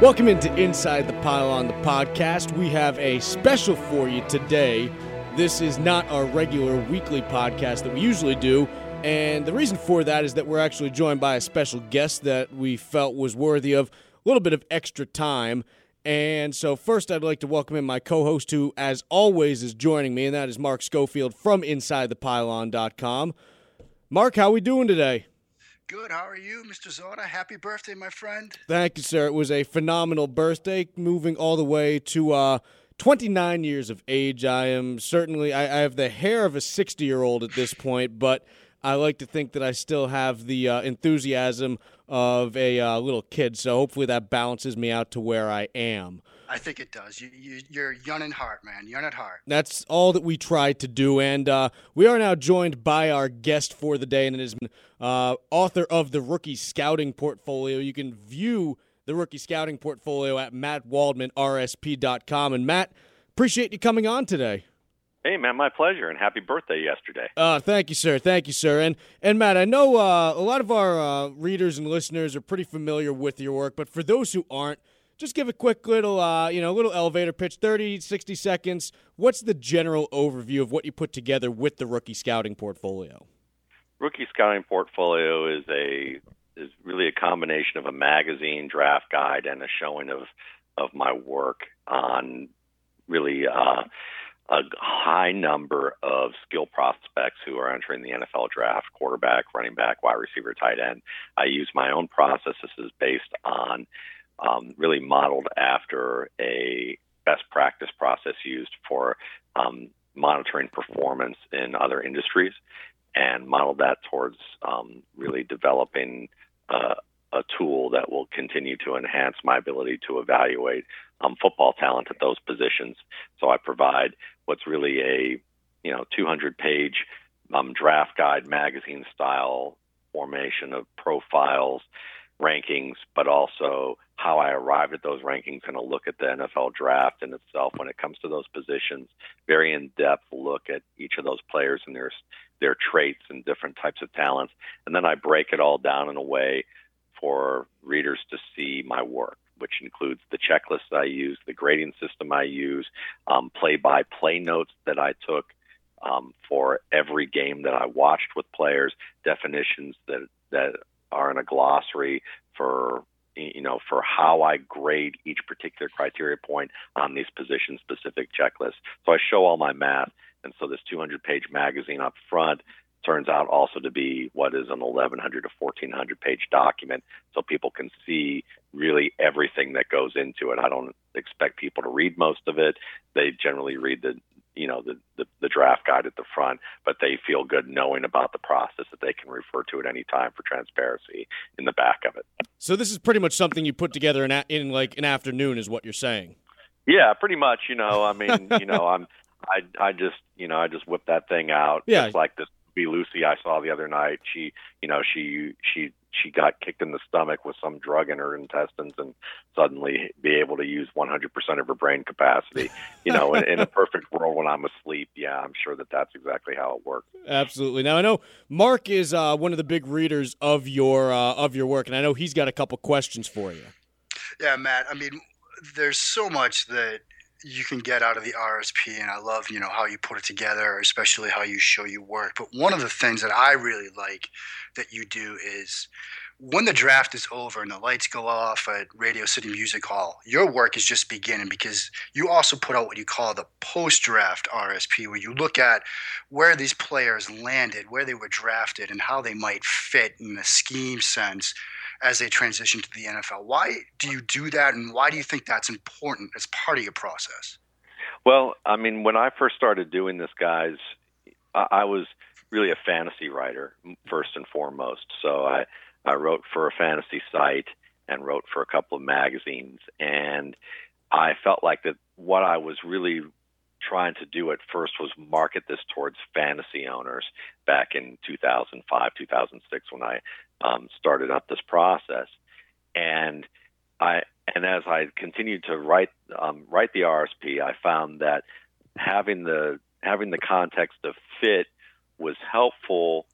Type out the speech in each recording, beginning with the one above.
Welcome into Inside the Pylon, the podcast. We have a special for you today. This is not our regular weekly podcast that we usually do. And the reason for that is that we're actually joined by a special guest that we felt was worthy of a little bit of extra time. And so, first, I'd like to welcome in my co host, who, as always, is joining me, and that is Mark Schofield from InsideThePylon.com. Mark, how we doing today? Good. How are you, Mr. Zodda? Happy birthday, my friend. Thank you, sir. It was a phenomenal birthday, moving all the way to uh, 29 years of age. I am certainly, I, I have the hair of a 60 year old at this point, but I like to think that I still have the uh, enthusiasm of a uh, little kid. So hopefully that balances me out to where I am. I think it does. You, you, you're young at heart, man. Young at heart. That's all that we try to do. And uh, we are now joined by our guest for the day, and it is uh, author of the Rookie Scouting Portfolio. You can view the Rookie Scouting Portfolio at mattwaldmanrsp.com. And Matt, appreciate you coming on today. Hey man, my pleasure, and happy birthday yesterday. Uh, thank you, sir. Thank you, sir. And and Matt, I know uh, a lot of our uh, readers and listeners are pretty familiar with your work, but for those who aren't, just give a quick little, uh, you know, little elevator pitch, 30, 60 seconds. What's the general overview of what you put together with the rookie scouting portfolio? Rookie scouting portfolio is a is really a combination of a magazine, draft guide, and a showing of of my work on really uh, a high number of skill prospects who are entering the NFL draft: quarterback, running back, wide receiver, tight end. I use my own process. This is based on um, really modeled after a best practice process used for um, monitoring performance in other industries and modeled that towards um, really developing uh, a tool that will continue to enhance my ability to evaluate um, football talent at those positions. So I provide what's really a you know 200 page um, draft guide magazine style formation of profiles, rankings, but also how I arrived at those rankings and a look at the NFL draft in itself when it comes to those positions. Very in depth look at each of those players and their their traits and different types of talents, and then I break it all down in a way for readers to see my work, which includes the checklist I use, the grading system I use, um, play-by-play notes that I took um, for every game that I watched with players, definitions that that are in a glossary for you know, for how I grade each particular criteria point on these position specific checklists. So I show all my math. And so this 200 page magazine up front turns out also to be what is an 1100 to 1400 page document so people can see really everything that goes into it. I don't expect people to read most of it. They generally read the you know the, the, the draft guide at the front, but they feel good knowing about the process that they can refer to at any time for transparency in the back of it. So this is pretty much something you put together in, a, in like an afternoon, is what you're saying? Yeah, pretty much. You know, I mean, you know, I'm I I just you know I just whip that thing out. Yeah. Just like this Lucy I saw the other night. She, you know, she she she got kicked in the stomach with some drug in her intestines, and suddenly be able to use 100% of her brain capacity. You know, in, in, a perfect world when I'm asleep, yeah, I'm sure that that's exactly how it works. Absolutely. Now I know Mark is uh, one of the big readers of your uh, of your work, and I know he's got a couple questions for you. Yeah, Matt. I mean, there's so much that you can get out of the RSP, and I love you know how you put it together, especially how you show your work. But one of the things that I really like that you do is when the draft is over and the lights go off at Radio City Music Hall, your work is just beginning because you also put out what you call the post draft RSP, where you look at where these players landed, where they were drafted, and how they might fit in the scheme sense as they transition to the NFL. Why do you do that, and why do you think that's important as part of your process? Well, I mean, when I first started doing this, guys, I was really a fantasy writer first and foremost. So I I wrote for a fantasy site and wrote for a couple of magazines, and I felt like that what I was really trying to do at first was market this towards fantasy owners back in 2005, 2006 when I um, started up this process. And I and as I continued to write um, write the RSP, I found that having the having the context of fit was helpful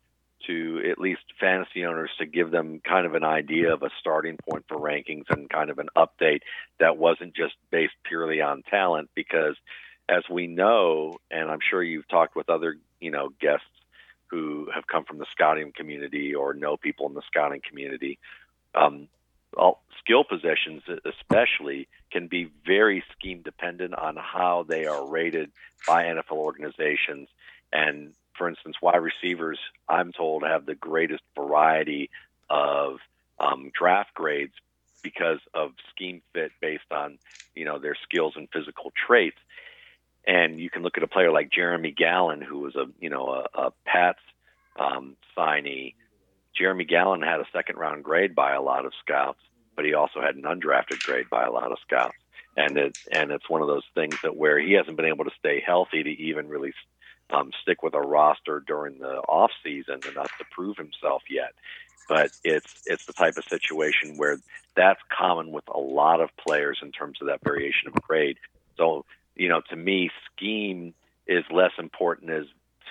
to at least fantasy owners to give them kind of an idea of a starting point for rankings and kind of an update that wasn't just based purely on talent because as we know and I'm sure you've talked with other you know guests who have come from the scouting community or know people in the scouting community um, all, skill positions especially can be very scheme dependent on how they are rated by NFL organizations and for instance, wide receivers, I'm told, have the greatest variety of um, draft grades because of scheme fit based on you know their skills and physical traits. And you can look at a player like Jeremy Gallon, who was a you know a, a Pats um, signee. Jeremy Gallon had a second round grade by a lot of scouts, but he also had an undrafted grade by a lot of scouts. And it and it's one of those things that where he hasn't been able to stay healthy to even really um, stick with a roster during the off season enough to prove himself yet. But it's it's the type of situation where that's common with a lot of players in terms of that variation of grade. So you know, to me, scheme is less important as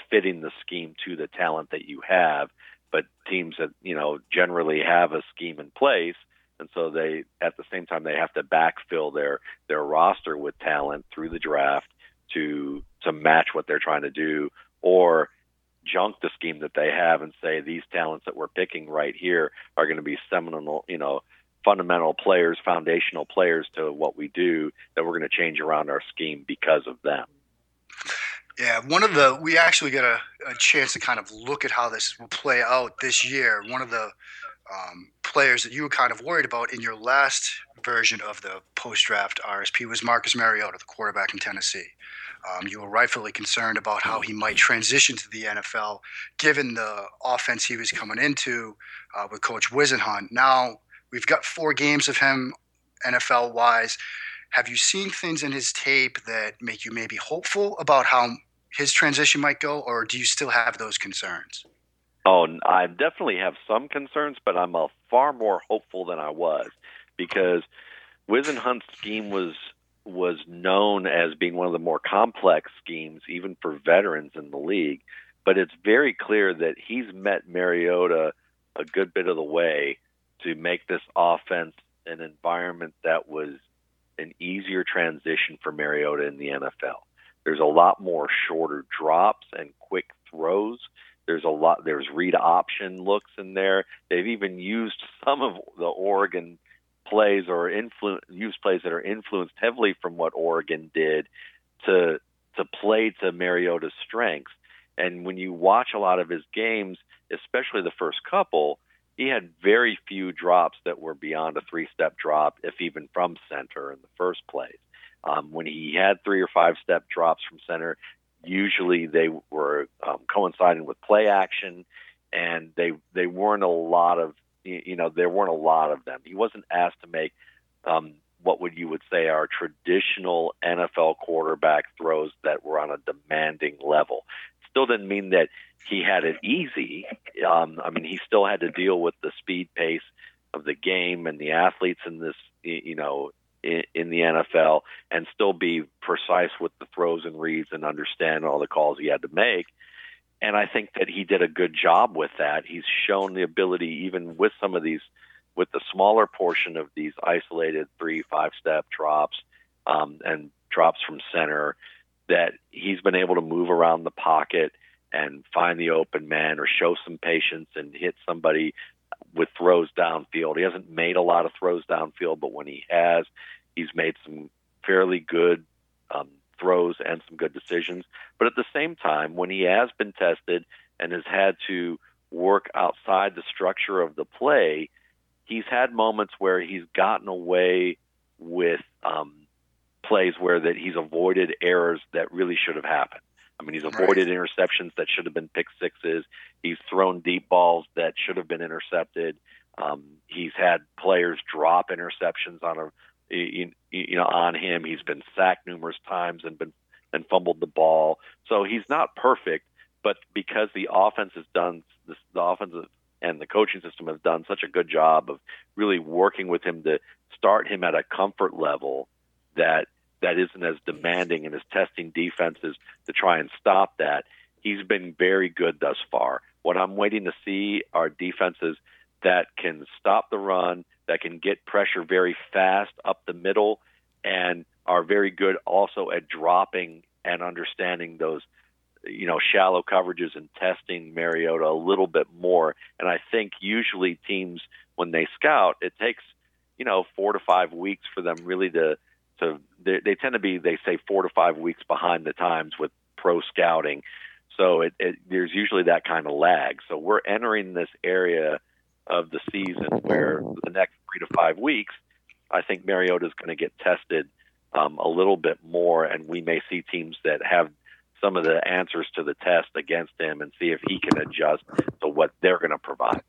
fitting the scheme to the talent that you have. But teams that you know generally have a scheme in place, and so they at the same time they have to backfill their their roster with talent through the draft to to match what they're trying to do or junk the scheme that they have and say these talents that we're picking right here are going to be seminal, you know, fundamental players, foundational players to what we do that we're going to change around our scheme because of them. Yeah, one of the we actually get a, a chance to kind of look at how this will play out this year. One of the um, players that you were kind of worried about in your last version of the post draft RSP was Marcus Mariota, the quarterback in Tennessee. Um, you were rightfully concerned about how he might transition to the NFL, given the offense he was coming into uh, with Coach Whisenhunt. Now we've got four games of him, NFL wise. Have you seen things in his tape that make you maybe hopeful about how his transition might go, or do you still have those concerns? Oh, I definitely have some concerns, but I'm a far more hopeful than I was because Whisenhunt's scheme was was known as being one of the more complex schemes, even for veterans in the league. But it's very clear that he's met Mariota a good bit of the way to make this offense an environment that was an easier transition for Mariota in the NFL. There's a lot more shorter drops and quick throws. There's a lot. There's read option looks in there. They've even used some of the Oregon plays or influ- use plays that are influenced heavily from what Oregon did to to play to Mariota's strengths. And when you watch a lot of his games, especially the first couple, he had very few drops that were beyond a three-step drop, if even from center in the first place. Um, when he had three or five-step drops from center, usually they were um, coinciding with play action, and they they weren't a lot of you know, there weren't a lot of them. He wasn't asked to make um, what would you would say are traditional NFL quarterback throws that were on a demanding level. Still didn't mean that he had it easy. Um, I mean, he still had to deal with the speed pace of the game and the athletes in this, you know, in, in the NFL, and still be precise with the throws and reads and understand all the calls he had to make and I think that he did a good job with that. He's shown the ability, even with some of these, with the smaller portion of these isolated three, five step drops um, and drops from center, that he's been able to move around the pocket and find the open man or show some patience and hit somebody with throws downfield. He hasn't made a lot of throws downfield, but when he has, he's made some fairly good um, throws and some good decisions. But at the same time, when he has been tested and has had to work outside the structure of the play, he's had moments where he's gotten away with um, plays where that he's avoided errors that really should have happened. I mean, he's avoided right. interceptions that should have been pick sixes. He's thrown deep balls that should have been intercepted. Um, he's had players drop interceptions on a you, you know on him. He's been sacked numerous times and been and fumbled the ball. So he's not perfect, but because the offense has done this, the offense and the coaching system have done such a good job of really working with him to start him at a comfort level that that isn't as demanding and is testing defenses to try and stop that. He's been very good thus far. What I'm waiting to see are defenses that can stop the run, that can get pressure very fast up the middle, and are very good also at dropping and understanding those you know shallow coverages and testing Mariota a little bit more. And I think usually teams when they scout, it takes you know four to five weeks for them really to to they, they tend to be they say four to five weeks behind the times with pro scouting. So it, it there's usually that kind of lag. So we're entering this area of the season where the next three to five weeks, I think Mariota is going to get tested um, a little bit more, and we may see teams that have some of the answers to the test against him and see if he can adjust to what they're going to provide.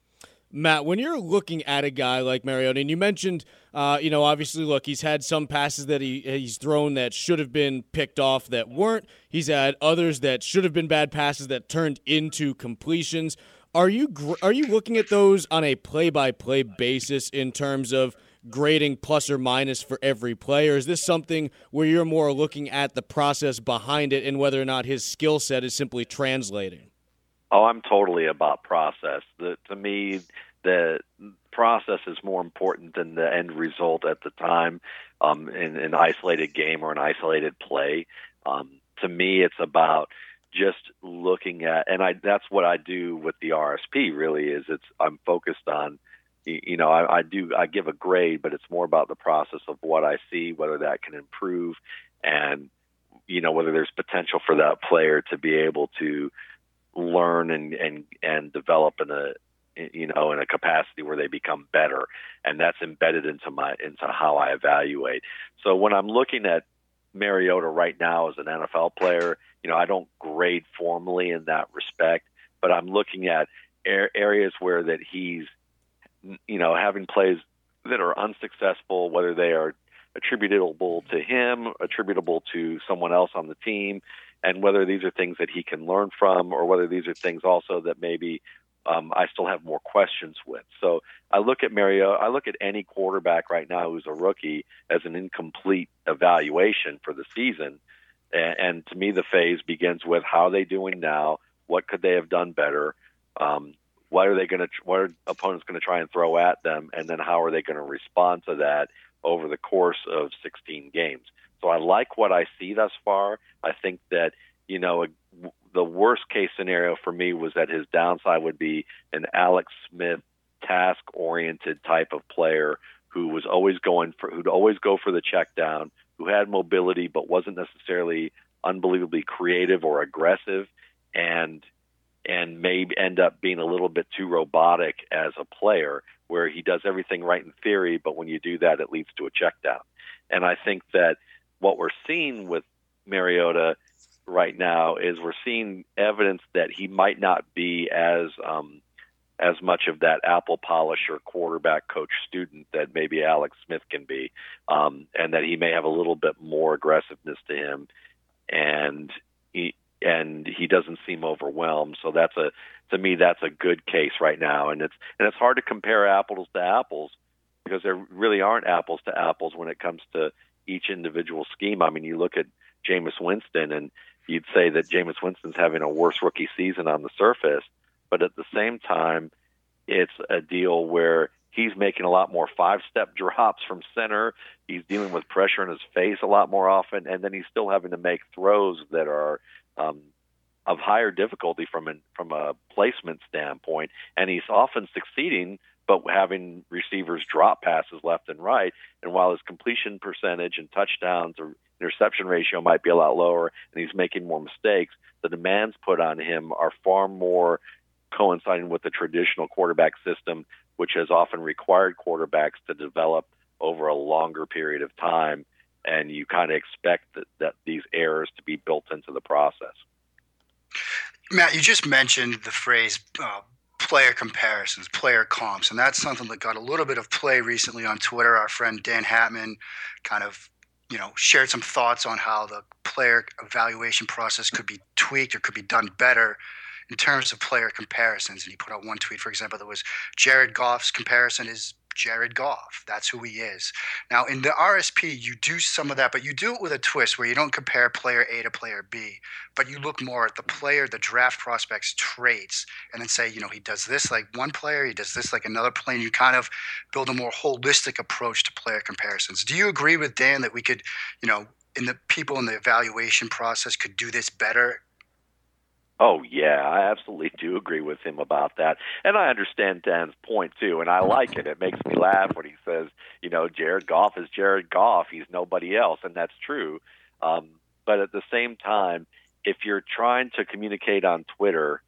Matt, when you're looking at a guy like Mariota, and you mentioned, uh, you know, obviously, look, he's had some passes that he he's thrown that should have been picked off that weren't. He's had others that should have been bad passes that turned into completions. Are you are you looking at those on a play by play basis in terms of grading plus or minus for every player? Is this something where you're more looking at the process behind it and whether or not his skill set is simply translating? Oh, I'm totally about process. The, to me, the process is more important than the end result at the time um, in an isolated game or an isolated play. Um, to me, it's about just looking at, and I that's what I do with the RSP. Really, is it's I'm focused on you know, I, I do I give a grade, but it's more about the process of what I see, whether that can improve, and you know whether there's potential for that player to be able to learn and and and develop in a you know in a capacity where they become better, and that's embedded into my into how I evaluate. So when I'm looking at Mariota right now as an NFL player, you know I don't grade formally in that respect, but I'm looking at areas where that he's you know, having plays that are unsuccessful, whether they are attributable to him, attributable to someone else on the team, and whether these are things that he can learn from, or whether these are things also that maybe um, I still have more questions with. So I look at Mario, I look at any quarterback right now who's a rookie as an incomplete evaluation for the season. And, and to me, the phase begins with how are they doing now? What could they have done better? Um, what are they going to what are opponents going to try and throw at them and then how are they going to respond to that over the course of 16 games. So i like what i see thus far. I think that you know the worst case scenario for me was that his downside would be an alex smith task oriented type of player who was always going for who'd always go for the check down who had mobility but wasn't necessarily unbelievably creative or aggressive and and may end up being a little bit too robotic as a player, where he does everything right in theory, but when you do that, it leads to a check down. And I think that what we're seeing with Mariota right now is we're seeing evidence that he might not be as um, as much of that apple polisher quarterback coach student that maybe Alex Smith can be, um, and that he may have a little bit more aggressiveness to him, and he, and he doesn't seem overwhelmed. So that's a to me that's a good case right now, and it's and it's hard to compare apples to apples because there really aren't apples to apples when it comes to each individual scheme. I mean, you look at Jameis Winston, and you'd say that Jameis Winston's having a worse rookie season on the surface, but at the same time, it's a deal where he's making a lot more five step drops from center. He's dealing with pressure in his face a lot more often, and then he's still having to make throws that are um, of higher difficulty from an, from a placement standpoint, and he's often succeeding, but having receivers drop passes left and right. And while his completion percentage and touchdowns or interception ratio might be a lot lower, and he's making more mistakes, the demands put on him are far more coinciding with the traditional quarterback system, which has often required quarterbacks to develop over a longer period of time and you kind of expect that, that these errors to be built into the process. Matt, you just mentioned the phrase uh, player comparisons, player comps, and that's something that got a little bit of play recently on Twitter. Our friend Dan Hatman kind of you know shared some thoughts on how the player evaluation process could be tweaked or could be done better in terms of player comparisons. And he put out one tweet, for example, that was Jared Goff's comparison is Jared Goff. That's who he is. Now, in the RSP, you do some of that, but you do it with a twist where you don't compare player A to player B, but you look more at the player, the draft prospect's traits, and then say, you know, he does this like one player, he does this like another player, and you kind of build a more holistic approach to player comparisons. Do you agree with Dan that we could, you know, in the people in the evaluation process could do this better Oh yeah, I absolutely do agree with him about that, and I understand Dan's point too, and I like it. It makes me laugh when he says, you know, Jared Goff is Jared Goff; he's nobody else, and that's true. Um, but at the same time, if you're trying to communicate on Twitter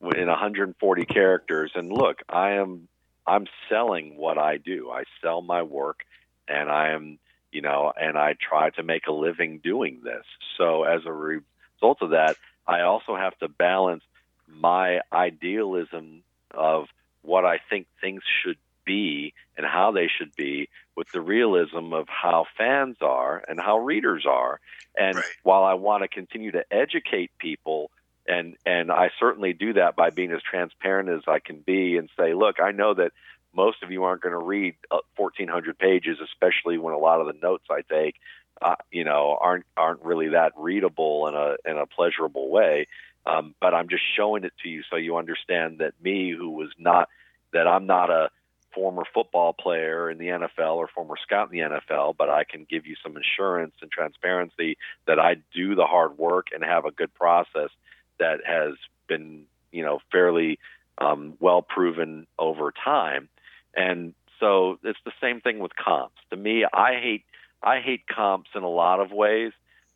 in 140 characters, and look, I am I'm selling what I do. I sell my work, and I am, you know, and I try to make a living doing this. So as a result of that I also have to balance my idealism of what I think things should be and how they should be with the realism of how fans are and how readers are. And right. while I want to continue to educate people, and and I certainly do that by being as transparent as I can be and say, look, I know that most of you aren't going to read uh, 1,400 pages, especially when a lot of the notes I take uh, you know, aren't aren't really that readable in a in a pleasurable way. Um, but I'm just showing it to you so you understand that me, who was not that I'm not a former football player in the NFL or former scout in the NFL, but I can give you some assurance and transparency that I do the hard work and have a good process that has been, you know, fairly um, well proven over time. And so it's the same thing with comps. To me, I hate I hate comps in a lot of ways,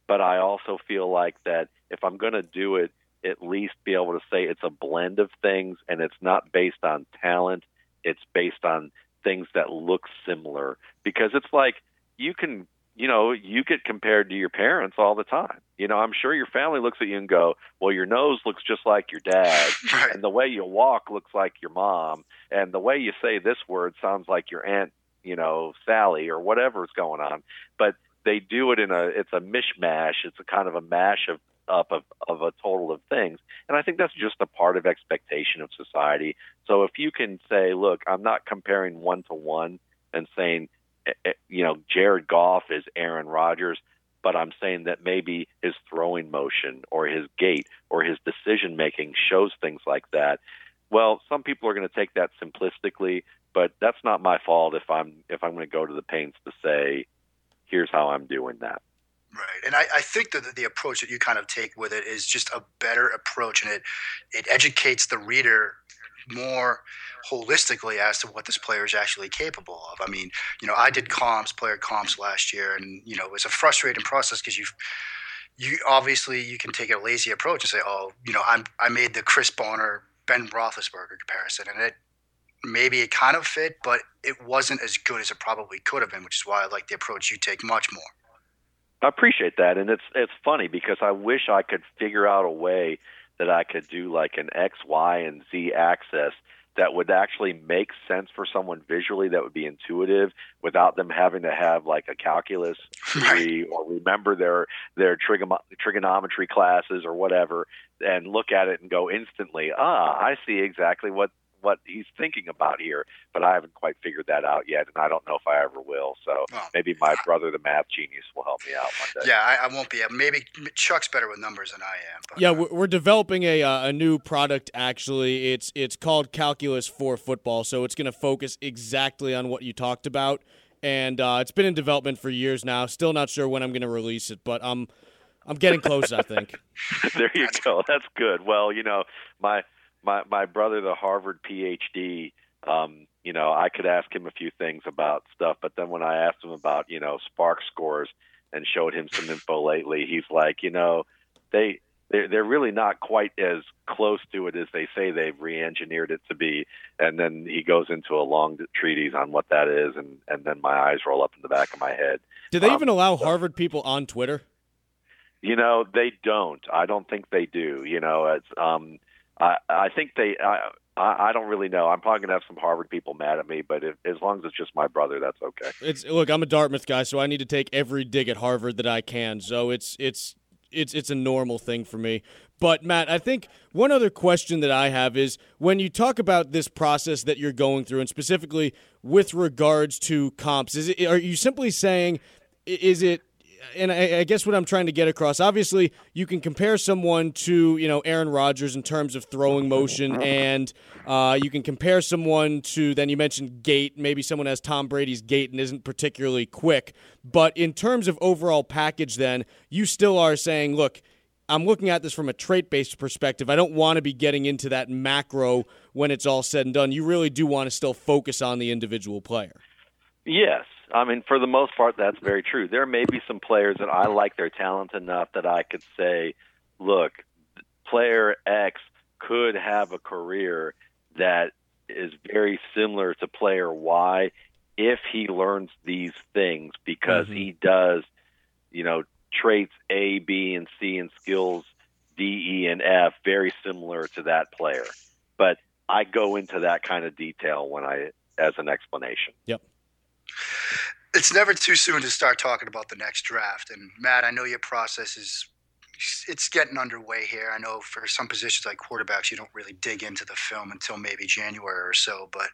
but I also feel like that if I'm going to do it, at least be able to say it's a blend of things and it's not based on talent. It's based on things that look similar because it's like you can, you know, you get compared to your parents all the time. You know, I'm sure your family looks at you and go, well, your nose looks just like your dad right. and the way you walk looks like your mom and the way you say this word sounds like your aunt you know Sally or whatever's going on. But they do it in a it's a mishmash. It's a kind of a mash of up of, of a total of things. And I think that's just a part of expectation of society. So if you can say, look, I'm not comparing one to one and saying, eh, eh, you know, Jared Goff is Aaron Rodgers, but I'm saying that maybe his throwing motion or his gait or his decision making shows things like that. Well, some people are going to take that simplistically, but that's not my fault if I'm if I'm going to go to the pains to say, here's how I'm doing that. Right, and I, I think that the approach that you kind of take with it is just a better approach, and it it educates the reader more holistically as to what this player is actually capable of. I mean, you know, I did comps, player comps last year, and you know, it was a frustrating process because you you obviously you can take a lazy approach and say, oh, you know, I'm I made the Chris Bonner Ben Roethlisberger comparison, and it maybe it kind of fit, but it wasn't as good as it probably could have been, which is why I like the approach you take much more. I appreciate that, and it's it's funny because I wish I could figure out a way that I could do like an X, Y, and Z axis that would actually make sense for someone visually that would be intuitive without them having to have like a calculus degree right. or remember their their trigonometry classes or whatever and look at it and go instantly ah i see exactly what what he's thinking about here, but I haven't quite figured that out yet, and I don't know if I ever will. So oh, maybe my brother, the math genius, will help me out one day. Yeah, I, I won't be. Maybe Chuck's better with numbers than I am. But, yeah, uh, we're developing a uh, a new product. Actually, it's it's called Calculus for Football. So it's going to focus exactly on what you talked about, and uh, it's been in development for years now. Still not sure when I'm going to release it, but I'm I'm getting close. I think. there you go. That's good. Well, you know my my my brother, the Harvard PhD, um, you know, I could ask him a few things about stuff, but then when I asked him about, you know, SPARQ scores and showed him some info lately, he's like, you know, they they're, they're really not quite as close to it as they say they've re-engineered it to be. And then he goes into a long treatise on what that is, and and then my eyes roll up in the back of my head. Do they um, even allow Harvard people on Twitter? You know, they don't. I don't think they do. You know, it's um, I I think they. I, I don't really know. I'm probably gonna have some Harvard people mad at me, but if, as long as it's just my brother, that's okay. It's look. I'm a Dartmouth guy, so I need to take every dig at Harvard that I can. So it's it's it's it's a normal thing for me. But Matt, I think one other question that I have is when you talk about this process that you're going through, and specifically with regards to comps, is it, are you simply saying is it and I, I, guess what I'm trying to get across, obviously, you can compare someone to you know Aaron Rodgers in terms of throwing motion, and uh, you can compare someone to then you mentioned gait. Maybe someone has Tom Brady's gait and isn't particularly quick, but in terms of overall package, then you still are saying, look. I'm looking at this from a trait based perspective. I don't want to be getting into that macro when it's all said and done. You really do want to still focus on the individual player. Yes, I mean, for the most part, that's very true. There may be some players that I like their talent enough that I could say, look, player X could have a career that is very similar to player Y if he learns these things because mm-hmm. he does, you know, traits A, B, and C and skills D, E, and F very similar to that player. But I go into that kind of detail when I as an explanation. Yep it's never too soon to start talking about the next draft. And Matt, I know your process is it's getting underway here. I know for some positions like quarterbacks, you don't really dig into the film until maybe January or so. But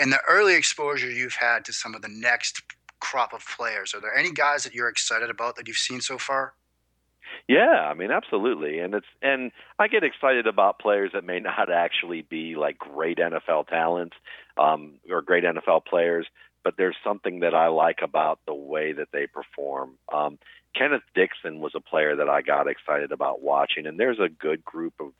in the early exposure you've had to some of the next crop of players, are there any guys that you're excited about that you've seen so far? Yeah, I mean, absolutely, and it's and I get excited about players that may not actually be like great NFL talents um, or great NFL players, but there's something that I like about the way that they perform. Um, Kenneth Dixon was a player that I got excited about watching, and there's a good group of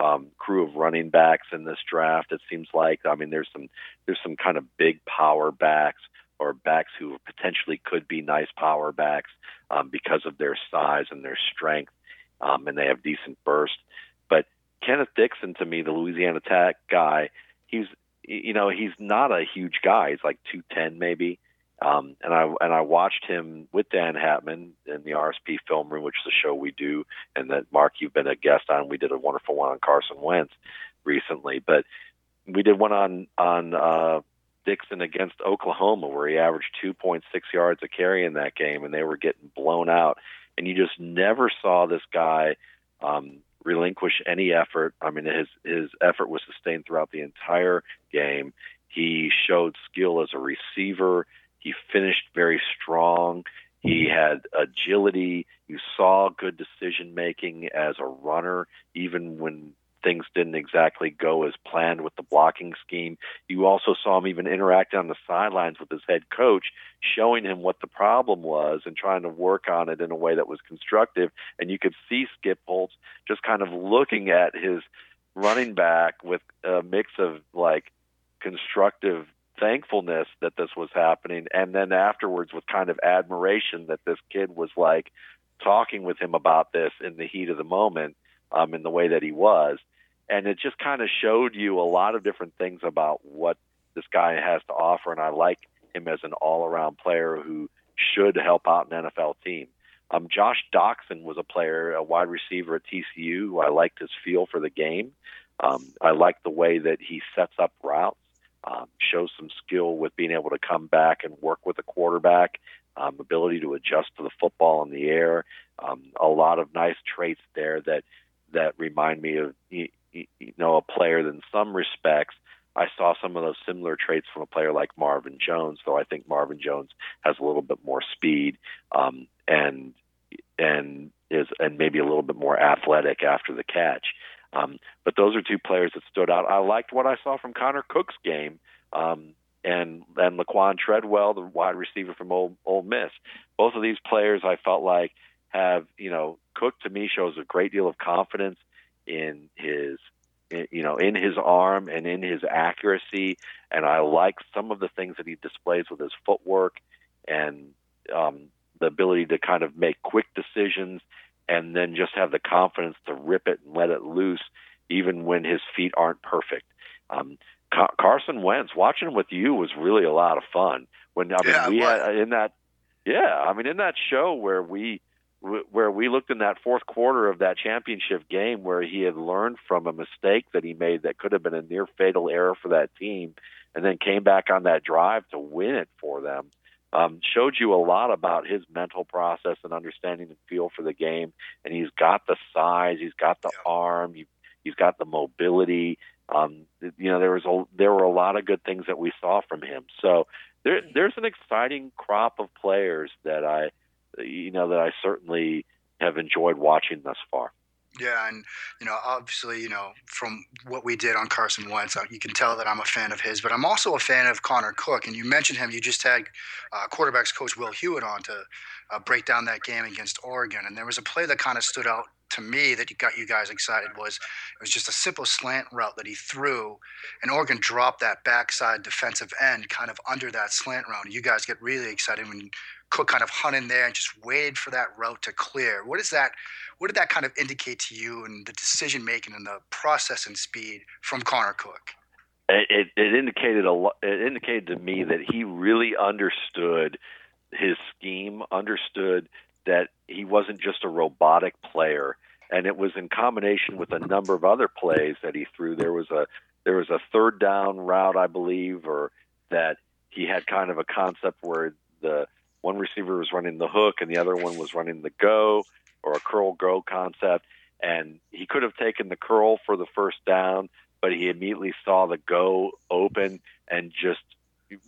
um, crew of running backs in this draft. It seems like I mean there's some there's some kind of big power backs or backs who potentially could be nice power backs um, because of their size and their strength, um, and they have decent burst. But Kenneth Dixon, to me, the Louisiana Tech guy, he's you know, he's not a huge guy. He's like two ten maybe. Um, and I and I watched him with Dan Hatman in the RSP film room, which is a show we do, and that Mark you've been a guest on. We did a wonderful one on Carson Wentz recently, but we did one on on uh, Dixon against Oklahoma, where he averaged 2.6 yards a carry in that game, and they were getting blown out. And you just never saw this guy um, relinquish any effort. I mean, his his effort was sustained throughout the entire game. He showed skill as a receiver. He finished very strong. He had agility. You saw good decision making as a runner, even when things didn't exactly go as planned with the blocking scheme. You also saw him even interact on the sidelines with his head coach, showing him what the problem was and trying to work on it in a way that was constructive. And you could see Skip Holtz just kind of looking at his running back with a mix of like constructive thankfulness that this was happening and then afterwards with kind of admiration that this kid was like talking with him about this in the heat of the moment um, in the way that he was and it just kind of showed you a lot of different things about what this guy has to offer. And I like him as an all-around player who should help out an NFL team. Um, Josh Doctson was a player, a wide receiver at TCU. I liked his feel for the game. Um, I liked the way that he sets up routes, um, shows some skill with being able to come back and work with a quarterback, um, ability to adjust to the football in the air. Um, a lot of nice traits there that that remind me of you know a player in some respects I saw some of those similar traits from a player like Marvin Jones, though I think Marvin Jones has a little bit more speed um, and and is and maybe a little bit more athletic after the catch. Um, but those are two players that stood out. I liked what I saw from Connor Cook's game. Um, and and Laquan Treadwell, the wide receiver from Ole, Ole Miss. Both of these players, I felt like have you know Cook to me shows a great deal of confidence in his you know in his arm and in his accuracy and I like some of the things that he displays with his footwork and um, the ability to kind of make quick decisions and then just have the confidence to rip it and let it loose even when his feet aren't perfect. Um, Carson Wentz watching him with you was really a lot of fun. When I mean yeah, we had in that yeah, I mean in that show where we where we looked in that fourth quarter of that championship game where he had learned from a mistake that he made that could have been a near fatal error for that team and then came back on that drive to win it for them um, showed you a lot about his mental process and understanding and feel for the game. And he's got the size, he's got the yeah. arm, he, he's got the mobility. Um, you know, there was a, there were a lot of good things that we saw from him. So there, there's an exciting crop of players that I, you know, that I certainly have enjoyed watching thus far. Yeah, and you know, obviously, you know, from what we did on Carson Wentz, uh, you can tell that I'm a fan of his. But I'm also a fan of Connor Cook. And you mentioned him. You just had uh, quarterbacks coach Will Hewitt on to uh, break down that game against Oregon. And there was a play that kind of stood out to me that got you guys excited was it was just a simple slant route that he threw, and Oregon dropped that backside defensive end kind of under that slant route. You guys get really excited when Cook kind of hung in there and just waited for that route to clear. What is that? What did that kind of indicate to you and the decision making and the process and speed from Connor Cook? It, it indicated a lot. it indicated to me that he really understood his scheme, understood that he wasn't just a robotic player, and it was in combination with a number of other plays that he threw. There was a there was a third down route, I believe, or that he had kind of a concept where the one receiver was running the hook and the other one was running the go or a curl go concept. And he could have taken the curl for the first down, but he immediately saw the go open and just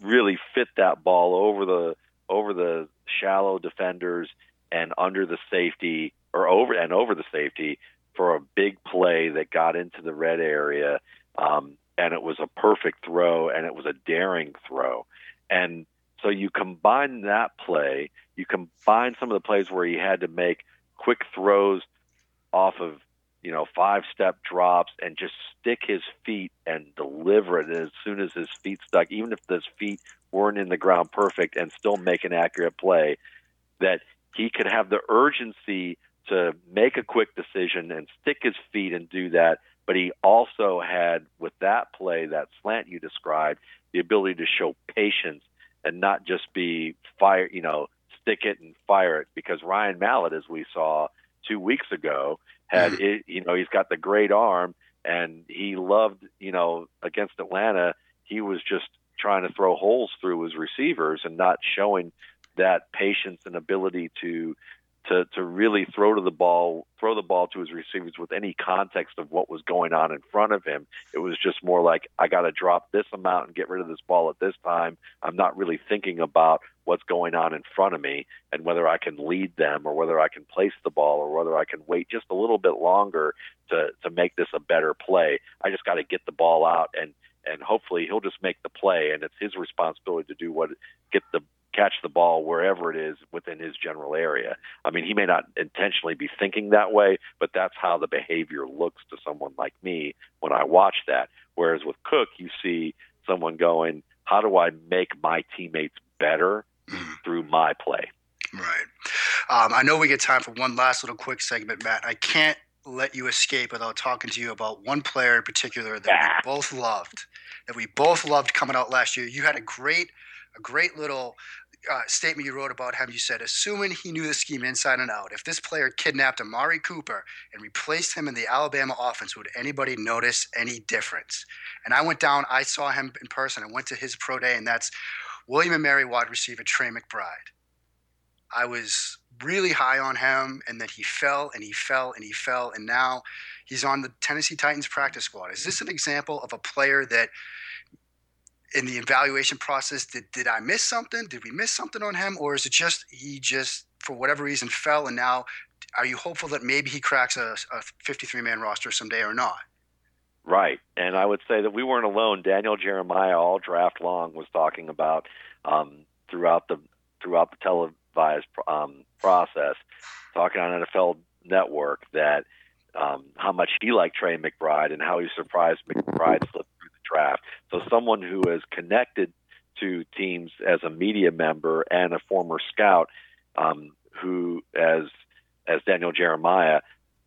really fit that ball over the over the shallow defenders and under the safety or over and over the safety for a big play that got into the red area. Um, and it was a perfect throw and it was a daring throw. And so you combine that play, you combine some of the plays where he had to make quick throws off of you know five step drops and just stick his feet and deliver it And as soon as his feet stuck even if his feet weren't in the ground perfect and still make an accurate play that he could have the urgency to make a quick decision and stick his feet and do that but he also had with that play that slant you described the ability to show patience and not just be fire you know stick it and fire it because Ryan Mallett, as we saw two weeks ago, had mm-hmm. it, you know he's got the great arm and he loved you know against Atlanta he was just trying to throw holes through his receivers and not showing that patience and ability to to to really throw to the ball, throw the ball to his receivers with any context of what was going on in front of him. It was just more like I got to drop this amount and get rid of this ball at this time. I'm not really thinking about what's going on in front of me and whether I can lead them or whether I can place the ball or whether I can wait just a little bit longer to to make this a better play. I just got to get the ball out and and hopefully he'll just make the play and it's his responsibility to do what get the catch the ball wherever it is within his general area. I mean, he may not intentionally be thinking that way, but that's how the behavior looks to someone like me when I watch that. Whereas with Cook, you see someone going, how do I make my teammates better through my play? Right. Um, I know we get time for one last little quick segment, Matt. I can't let you escape without talking to you about one player in particular that yeah. we both loved, that we both loved coming out last year. You had a great, a great little uh, statement you wrote about him, you said, assuming he knew the scheme inside and out, if this player kidnapped Amari Cooper and replaced him in the Alabama offense, would anybody notice any difference? And I went down, I saw him in person. I went to his pro day, and that's William and Mary wide receiver Tre McBride. I was really high on him, and then he fell and he fell and he fell, and now he's on the Tennessee Titans practice squad. Is this an example of a player that – in the evaluation process did, did i miss something? Did we miss something on him? Or is it just he just for whatever reason fell and now are you hopeful that maybe he cracks a, a 53 man roster someday or not? Right. And i would say that we weren't alone. Daniel jeremiah all draft long was talking about um, throughout the throughout the televised um, process talking on nfl network that um, how much he liked Tre McBride and how he surprised McBride slipped draft. So someone who is connected to teams as a media member and a former scout, um, who as as Daniel Jeremiah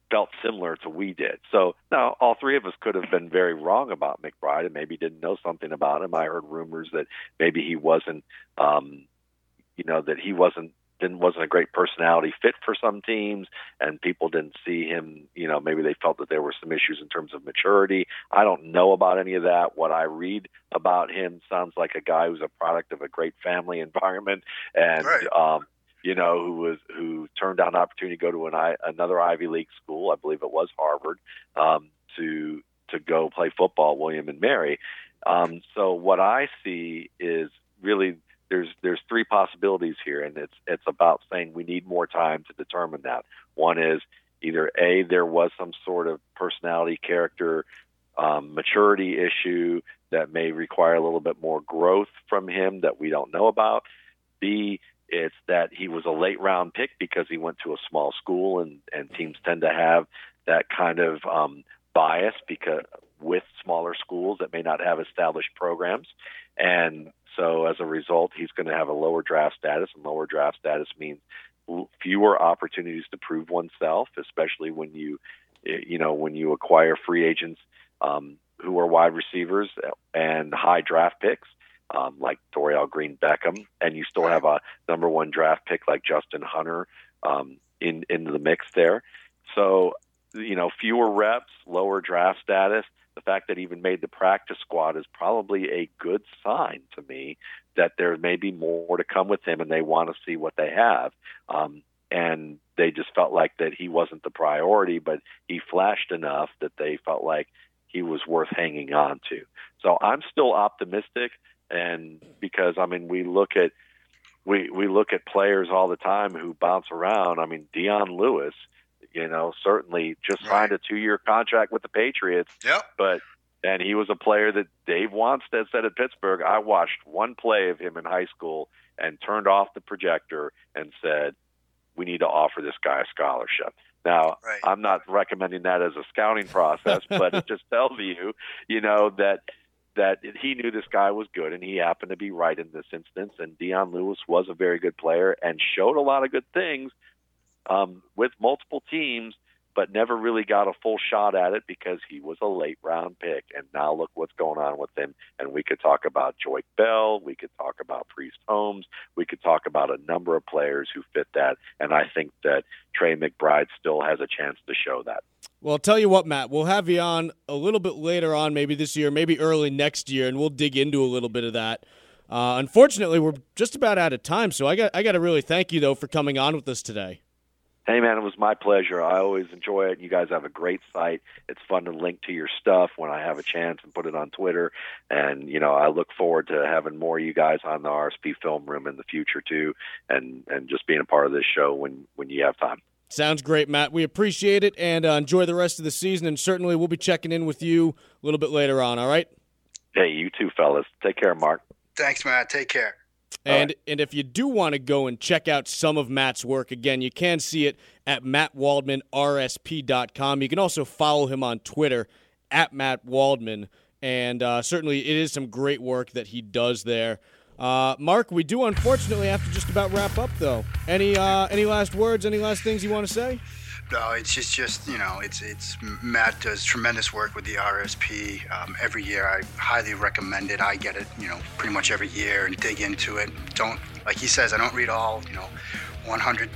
felt similar to we did. So now all three of us could have been very wrong about McBride and maybe didn't know something about him. I heard rumors that maybe he wasn't, um, you know, that he wasn't didn't wasn't a great personality fit for some teams, and people didn't see him. You know, maybe they felt that there were some issues in terms of maturity. I don't know about any of that. What I read about him sounds like a guy who's a product of a great family environment, and right. um, you know, who was who turned down an opportunity to go to an I, another Ivy League school. I believe it was Harvard um, to to go play football. William and Mary. Um, so what I see is really there's there's three possibilities here, and it's it's about saying we need more time to determine that. One is either a there was some sort of personality, character, um, maturity issue that may require a little bit more growth from him that we don't know about. B it's that he was a late round pick because he went to a small school, and and teams tend to have that kind of um, bias because with smaller schools that may not have established programs, and so as a result, he's going to have a lower draft status, and lower draft status means fewer opportunities to prove oneself, especially when you, you know, when you acquire free agents um, who are wide receivers and high draft picks. Um, like Dorial Green Beckham, and you still have a number one draft pick like Justin Hunter um, in into the mix there. So, you know, fewer reps, lower draft status, the fact that he even made the practice squad is probably a good sign to me that there may be more to come with him and they want to see what they have. Um, and they just felt like that he wasn't the priority, but he flashed enough that they felt like he was worth hanging on to. So I'm still optimistic, and because I mean we look at we we look at players all the time who bounce around. I mean Dion Lewis you know, certainly just right. signed a two year contract with the Patriots. Yep. But and he was a player that Dave Wannstedt said at Pittsburgh. I watched one play of him in high school and turned off the projector and said, "We need to offer this guy a scholarship." Now, right. I'm not recommending that as a scouting process, but it just tells you, you know, that that he knew this guy was good, and he happened to be right in this instance. And Dion Lewis was a very good player and showed a lot of good things um, with multiple teams, but never really got a full shot at it because he was a late round pick. And now look what's going on with him. And we could talk about Joique Bell, we could talk about Priest Holmes, we could talk about a number of players who fit that. And I think that Tre McBride still has a chance to show that. Well, I'll tell you what, Matt, we'll have you on a little bit later on, maybe this year, maybe early next year, and we'll dig into a little bit of that. Uh, unfortunately, we're just about out of time, so I got I got to really thank you though for coming on with us today. Hey, man, it was my pleasure. I always enjoy it. You guys have a great site. It's fun to link to your stuff when I have a chance and put it on Twitter. And, you know, I look forward to having more of you guys on the RSP Film Room in the future, too, and, and just being a part of this show when, when you have time. Sounds great, Matt. We appreciate it and uh, enjoy the rest of the season. And certainly we'll be checking in with you a little bit later on, all right? Hey, you too, fellas. Take care, Mark. Thanks, Matt. Take care. And right. and if you do want to go and check out some of Matt's work again, you can see it at mattwaldmanrsp.com. You can also follow him on Twitter at Matt Waldman, and uh, certainly it is some great work that he does there. Uh, Mark, we do unfortunately have to just about wrap up though. Any uh, any last words? Any last things you want to say? No, it's just just you know, it's it's Matt does tremendous work with the RSP um, every year. I highly recommend it. I get it, you know, pretty much every year and dig into it. Don't like he says, I don't read all, you know, 100,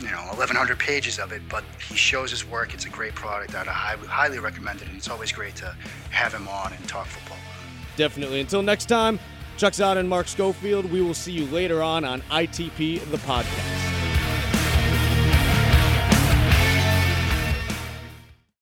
you know, 1100 pages of it, but he shows his work. It's a great product. That I'd highly, highly recommend it, and it's always great to have him on and talk football. Definitely. Until next time, Chuck Zodda and Mark Schofield. We will see you later on on ITP the podcast.